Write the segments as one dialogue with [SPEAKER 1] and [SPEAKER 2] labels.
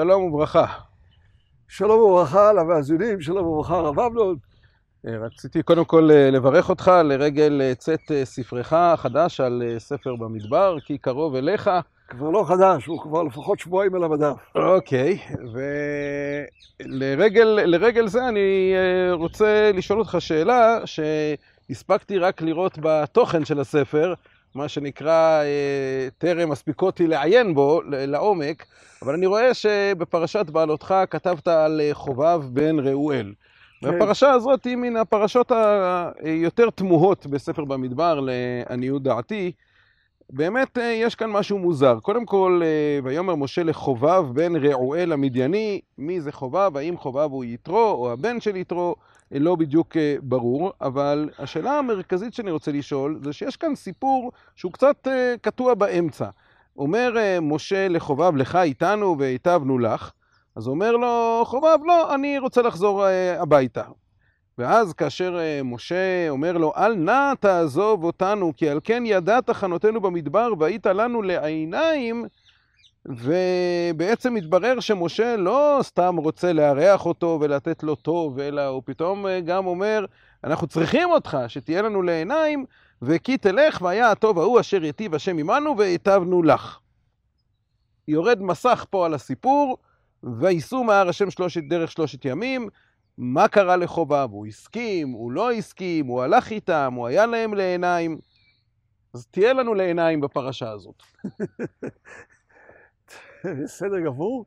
[SPEAKER 1] שלום וברכה.
[SPEAKER 2] שלום וברכה למאזינים, שלום וברכה רב אמנון.
[SPEAKER 1] רציתי קודם כל לברך אותך לרגל צאת ספרך החדש על ספר במדבר, כי קרוב אליך.
[SPEAKER 2] כבר לא חדש, הוא כבר לפחות שבועיים על המדף.
[SPEAKER 1] אוקיי, ולרגל זה אני רוצה לשאול אותך שאלה שהספקתי רק לראות בתוכן של הספר, מה שנקרא, טרם הספיקותי לעיין בו לעומק, אבל אני רואה שבפרשת בעלותך כתבת על חובב בן ראואל. כן. והפרשה הזאת היא מן הפרשות היותר תמוהות בספר במדבר, לעניות דעתי. באמת יש כאן משהו מוזר. קודם כל, ויאמר משה לחובב בן ראואל המדייני, מי זה חובב? האם חובב הוא יתרו או הבן של יתרו? לא בדיוק ברור, אבל השאלה המרכזית שאני רוצה לשאול זה שיש כאן סיפור שהוא קצת קטוע באמצע. אומר משה לחובב, לך איתנו והיטבנו לך, אז אומר לו חובב, לא, אני רוצה לחזור הביתה. ואז כאשר משה אומר לו, אל נא תעזוב אותנו, כי על כן ידעת חנותנו במדבר והיית לנו לעיניים, ובעצם מתברר שמשה לא סתם רוצה לארח אותו ולתת לו טוב, אלא הוא פתאום גם אומר, אנחנו צריכים אותך, שתהיה לנו לעיניים, וכי תלך והיה הטוב ההוא אשר יטיב השם עמנו והיטבנו לך. יורד מסך פה על הסיפור, וייסעו מהר השם שלושת דרך שלושת ימים, מה קרה לחובב? הוא הסכים, הוא לא הסכים, הוא הלך איתם, הוא היה להם לעיניים. אז תהיה לנו לעיניים בפרשה הזאת.
[SPEAKER 2] בסדר גמור.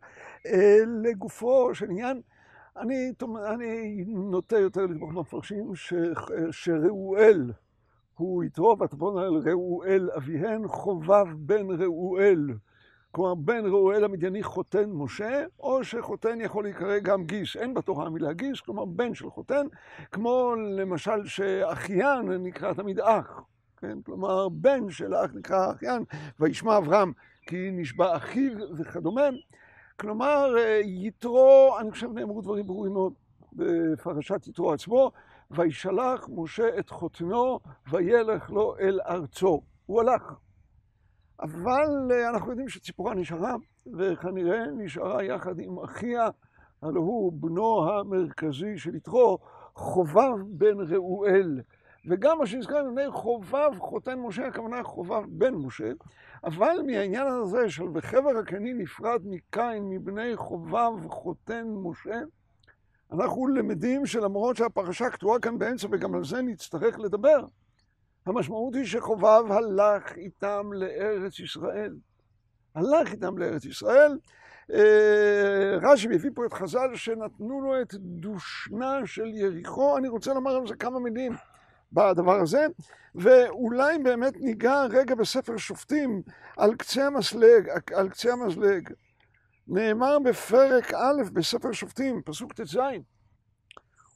[SPEAKER 2] לגופו של עניין, אני, אני נוטה יותר לתמוך במפרשים שראואל הוא יתרו, ותבון על ראואל אביהן, חובב בן ראואל. כלומר, בן ראואל המדייני חותן משה, או שחותן יכול להיקרא גם גיס. אין בתורה המילה גיס, כלומר, בן של חותן, כמו למשל שאחיין נקרא תמיד אח. כן? כלומר, בן של אח נקרא אחיין, וישמע אברהם כי נשבע אחיו וכדומה. כלומר, יתרו, אני חושב נאמרו דברים ברורים מאוד בפרשת יתרו עצמו, וישלח משה את חותנו וילך לו אל ארצו. הוא הלך. אבל אנחנו יודעים שציפורה נשארה, וכנראה נשארה יחד עם אחיה, הלא הוא בנו המרכזי של יתרו, חובב בן ראואל. וגם מה שהזכרנו, בני חובב חותן משה, הכוונה חובב בן משה, אבל מהעניין הזה של בחבר הקני נפרד מקין מבני חובב חותן משה, אנחנו למדים שלמרות שהפרשה כתובה כאן באמצע, וגם על זה נצטרך לדבר, המשמעות היא שחובב הלך איתם לארץ ישראל. הלך איתם לארץ ישראל. רש"י מביא פה את חז"ל שנתנו לו את דושנה של יריחו. אני רוצה לומר על זה כמה מילים בדבר הזה, ואולי באמת ניגע רגע בספר שופטים על קצה המזלג, על קצה המזלג. נאמר בפרק א' בספר שופטים, פסוק ט"ז: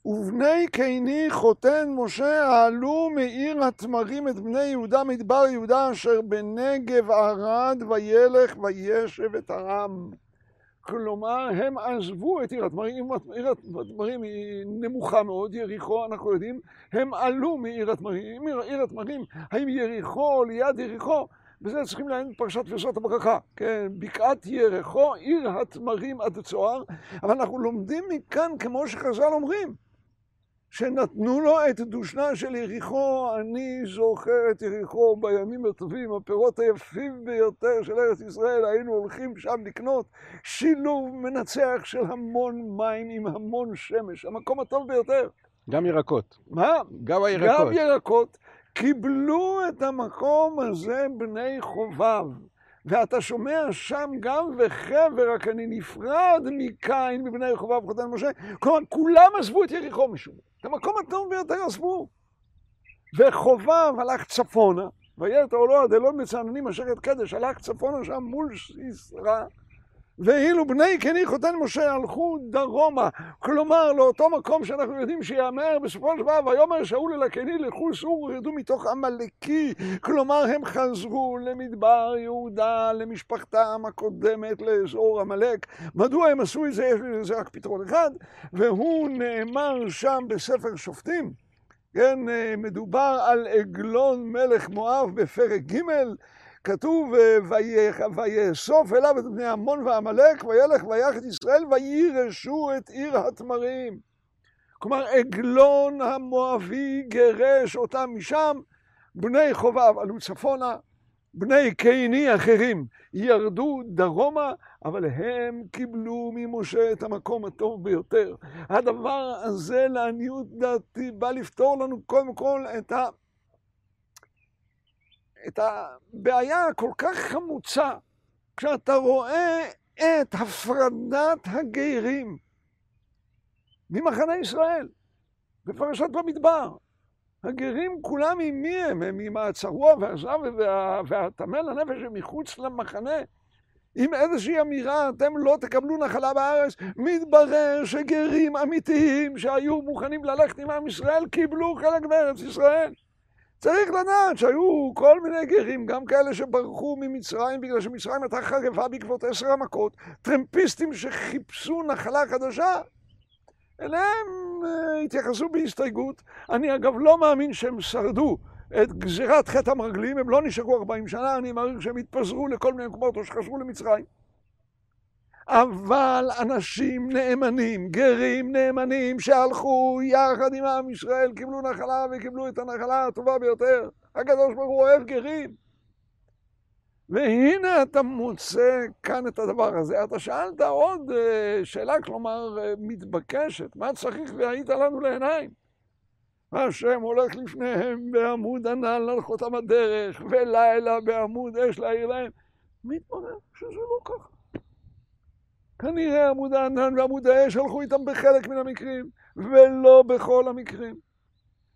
[SPEAKER 2] ובני קיני חותן משה עלו מעיר התמרים את בני יהודה מדבר יהודה אשר בנגב ערד וילך וישב את העם. כלומר, הם עזבו את עיר התמרים, עיר התמרים היא נמוכה מאוד, יריחו, אנחנו יודעים, הם עלו מעיר התמרים, עיר התמרים, האם יריחו ליד יריחו? וזה צריכים לעניין פרשת וזאת הברכה, כן, בקעת יריחו, עיר התמרים עד צוהר, אבל אנחנו לומדים מכאן כמו שחז"ל אומרים. שנתנו לו את דושנה של יריחו, אני זוכר את יריחו בימים הטובים, הפירות היפים ביותר של ארץ ישראל, היינו הולכים שם לקנות שילוב מנצח של המון מים עם המון שמש, המקום הטוב ביותר.
[SPEAKER 1] גם ירקות.
[SPEAKER 2] מה?
[SPEAKER 1] גם הירקות.
[SPEAKER 2] גם ירקות. קיבלו את המקום הזה בני חובב. ואתה שומע שם גם וחבר רק אני נפרד מקין מבני חובב חותן משה. כלומר, כולם עזבו את יריחו משום. את המקום הטוב ביותר עזבו. וחובב הלך צפונה, ויראת עולו עד אלון מצעננים אשר את קדש, הלך צפונה שם מול סיסרא, ואילו בני קני חותן משה הלכו דרומה, כלומר לאותו מקום שאנחנו יודעים שיאמר בסופו של דבר, ויאמר שאול אל הקני לכו סורו ורדו מתוך עמלקי, כלומר הם חזרו למדבר יהודה, למשפחתם הקודמת לאזור עמלק. מדוע הם עשו את זה? יש לזה רק פתרון אחד, והוא נאמר שם בספר שופטים. כן, מדובר על עגלון מלך מואב בפרק ג' כתוב, ויאסוף אליו את בני עמון ועמלק, וילך ויח את ישראל, וירשו את עיר התמרים. כלומר, עגלון המואבי גירש אותם משם, בני חובב עלו צפונה, בני קיני אחרים ירדו דרומה, אבל הם קיבלו ממשה את המקום הטוב ביותר. הדבר הזה, לעניות דעתי, בא לפתור לנו קודם כל את, ה... את הבעיה הכל כך חמוצה, כשאתה רואה את הפרדת הגרים ממחנה ישראל בפרשת במדבר. הגרים כולם עם מי הם? הם עם הצרוע והזב והטמא לנפש הם מחוץ למחנה. עם איזושהי אמירה, אתם לא תקבלו נחלה בארץ, מתברר שגרים אמיתיים שהיו מוכנים ללכת עם עם ישראל, קיבלו חלק בארץ ישראל. צריך לדעת שהיו כל מיני גרים, גם כאלה שברחו ממצרים בגלל שמצרים הייתה חרבה בעקבות עשר המכות, טרמפיסטים שחיפשו נחלה חדשה, אליהם אה, התייחסו בהסתייגות. אני אגב לא מאמין שהם שרדו את גזירת חטא המרגלים, הם לא נשארו 40 שנה, אני מעריך שהם התפזרו לכל מיני מקומות או שחזרו למצרים. אבל אנשים נאמנים, גרים נאמנים, שהלכו יחד עם עם ישראל, קיבלו נחלה וקיבלו את הנחלה הטובה ביותר. הקדוש ברוך הוא אוהב גרים. והנה אתה מוצא כאן את הדבר הזה. אתה שאלת עוד אה, שאלה, כלומר, אה, מתבקשת, מה צריך והיית לנו לעיניים? השם הולך לפניהם בעמוד ענן להלכותם הדרך, ולילה בעמוד אש להעיר להם. מתברר שזה לא ככה. כנראה עמוד הענן ועמוד האש הלכו איתם בחלק מן המקרים, ולא בכל המקרים.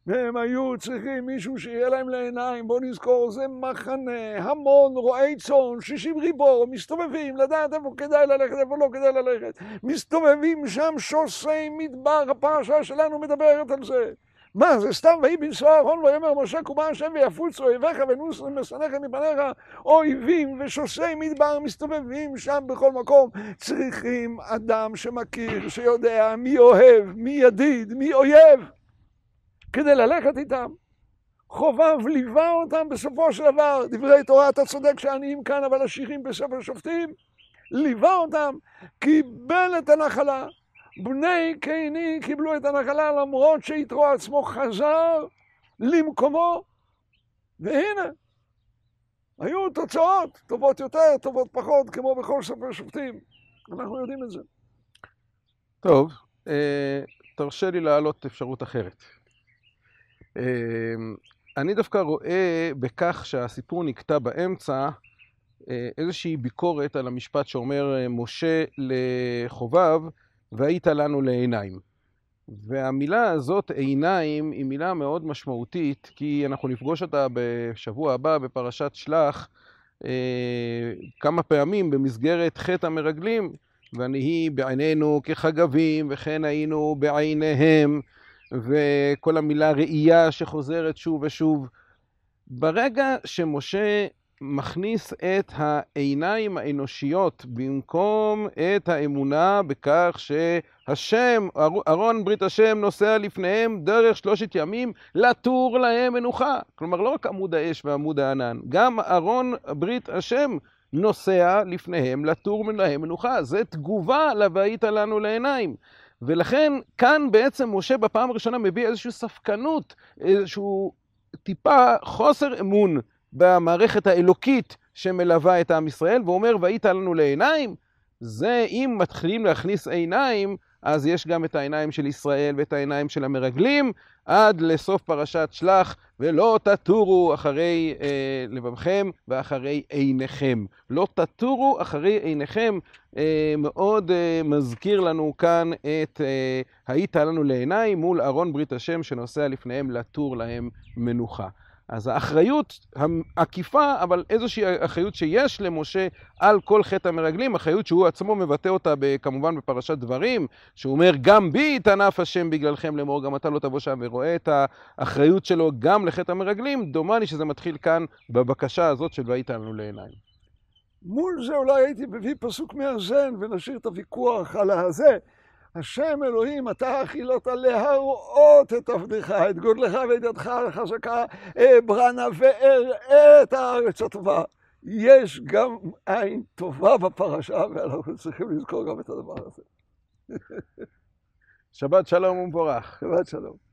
[SPEAKER 2] והם היו צריכים מישהו שיהיה להם לעיניים, בואו נזכור, זה מחנה, המון רועי צאן, שישים ריבו, מסתובבים, לדעת איפה כדאי ללכת, איפה לא כדאי ללכת. מסתובבים שם שוסי מדבר, הפרשה שלנו מדברת על זה. מה, זה סתם ויהי בנסוע אהרון ויאמר משה קומה השם ויפוצו אויביך ונוסו משנאיך מפניך אויבים ושוסי מדבר מסתובבים שם בכל מקום. צריכים אדם שמכיר, שיודע מי אוהב, מי ידיד, מי אויב כדי ללכת איתם. חובב ליווה אותם בסופו של דבר, דברי תורה אתה צודק שעניים כאן אבל עשירים בספר שופטים, ליווה אותם, קיבל את הנחלה, בני קיני קיבלו את הנחלה למרות שיתרו עצמו חזר למקומו, והנה, היו תוצאות טובות יותר, טובות פחות, כמו בכל ספר שופטים. אנחנו יודעים את זה.
[SPEAKER 1] טוב, אה, תרשה לי להעלות אפשרות אחרת. אמ, אני דווקא רואה בכך שהסיפור נקטע באמצע אה, איזושהי ביקורת על המשפט שאומר אה, משה לחובב, והיית לנו לעיניים. והמילה הזאת, עיניים, היא מילה מאוד משמעותית, כי אנחנו נפגוש אותה בשבוע הבא בפרשת שלח אה, כמה פעמים במסגרת חטא המרגלים, ונהי בעינינו כחגבים, וכן היינו בעיניהם. וכל המילה ראייה שחוזרת שוב ושוב. ברגע שמשה מכניס את העיניים האנושיות במקום את האמונה בכך שהשם, ארון ברית השם נוסע לפניהם דרך שלושת ימים לתור להם מנוחה. כלומר, לא רק עמוד האש ועמוד הענן, גם ארון ברית השם נוסע לפניהם לתור להם מנוחה. זה תגובה ל"והיית לנו לעיניים". ולכן כאן בעצם משה בפעם הראשונה מביא איזושהי ספקנות, איזשהו טיפה חוסר אמון במערכת האלוקית שמלווה את עם ישראל, ואומר, והיית לנו לעיניים, זה אם מתחילים להכניס עיניים, אז יש גם את העיניים של ישראל ואת העיניים של המרגלים, עד לסוף פרשת שלח, ולא תטורו אחרי אה, לבבכם ואחרי עיניכם. לא תטורו אחרי עיניכם, אה, מאוד אה, מזכיר לנו כאן את אה, היית לנו לעיניים מול ארון ברית השם שנוסע לפניהם לתור להם מנוחה. אז האחריות העקיפה, אבל איזושהי אחריות שיש למשה על כל חטא המרגלים, אחריות שהוא עצמו מבטא אותה כמובן בפרשת דברים, שהוא אומר, גם בי יתענף השם בגללכם לאמור, גם אתה לא תבוא שם, ורואה את האחריות שלו גם לחטא המרגלים, דומני שזה מתחיל כאן בבקשה הזאת של והיית לנו לעיניים.
[SPEAKER 2] מול זה אולי הייתי מביא פסוק מאזן ונשאיר את הוויכוח על הזה. השם אלוהים, אתה החילות להראות את עבדך, את גודלך ואת ידך החזקה, ברנה ואראה את הארץ הטובה. יש גם עין טובה בפרשה, ואנחנו צריכים לזכור גם את הדבר הזה.
[SPEAKER 1] שבת שלום ומבורך.
[SPEAKER 2] שבת שלום.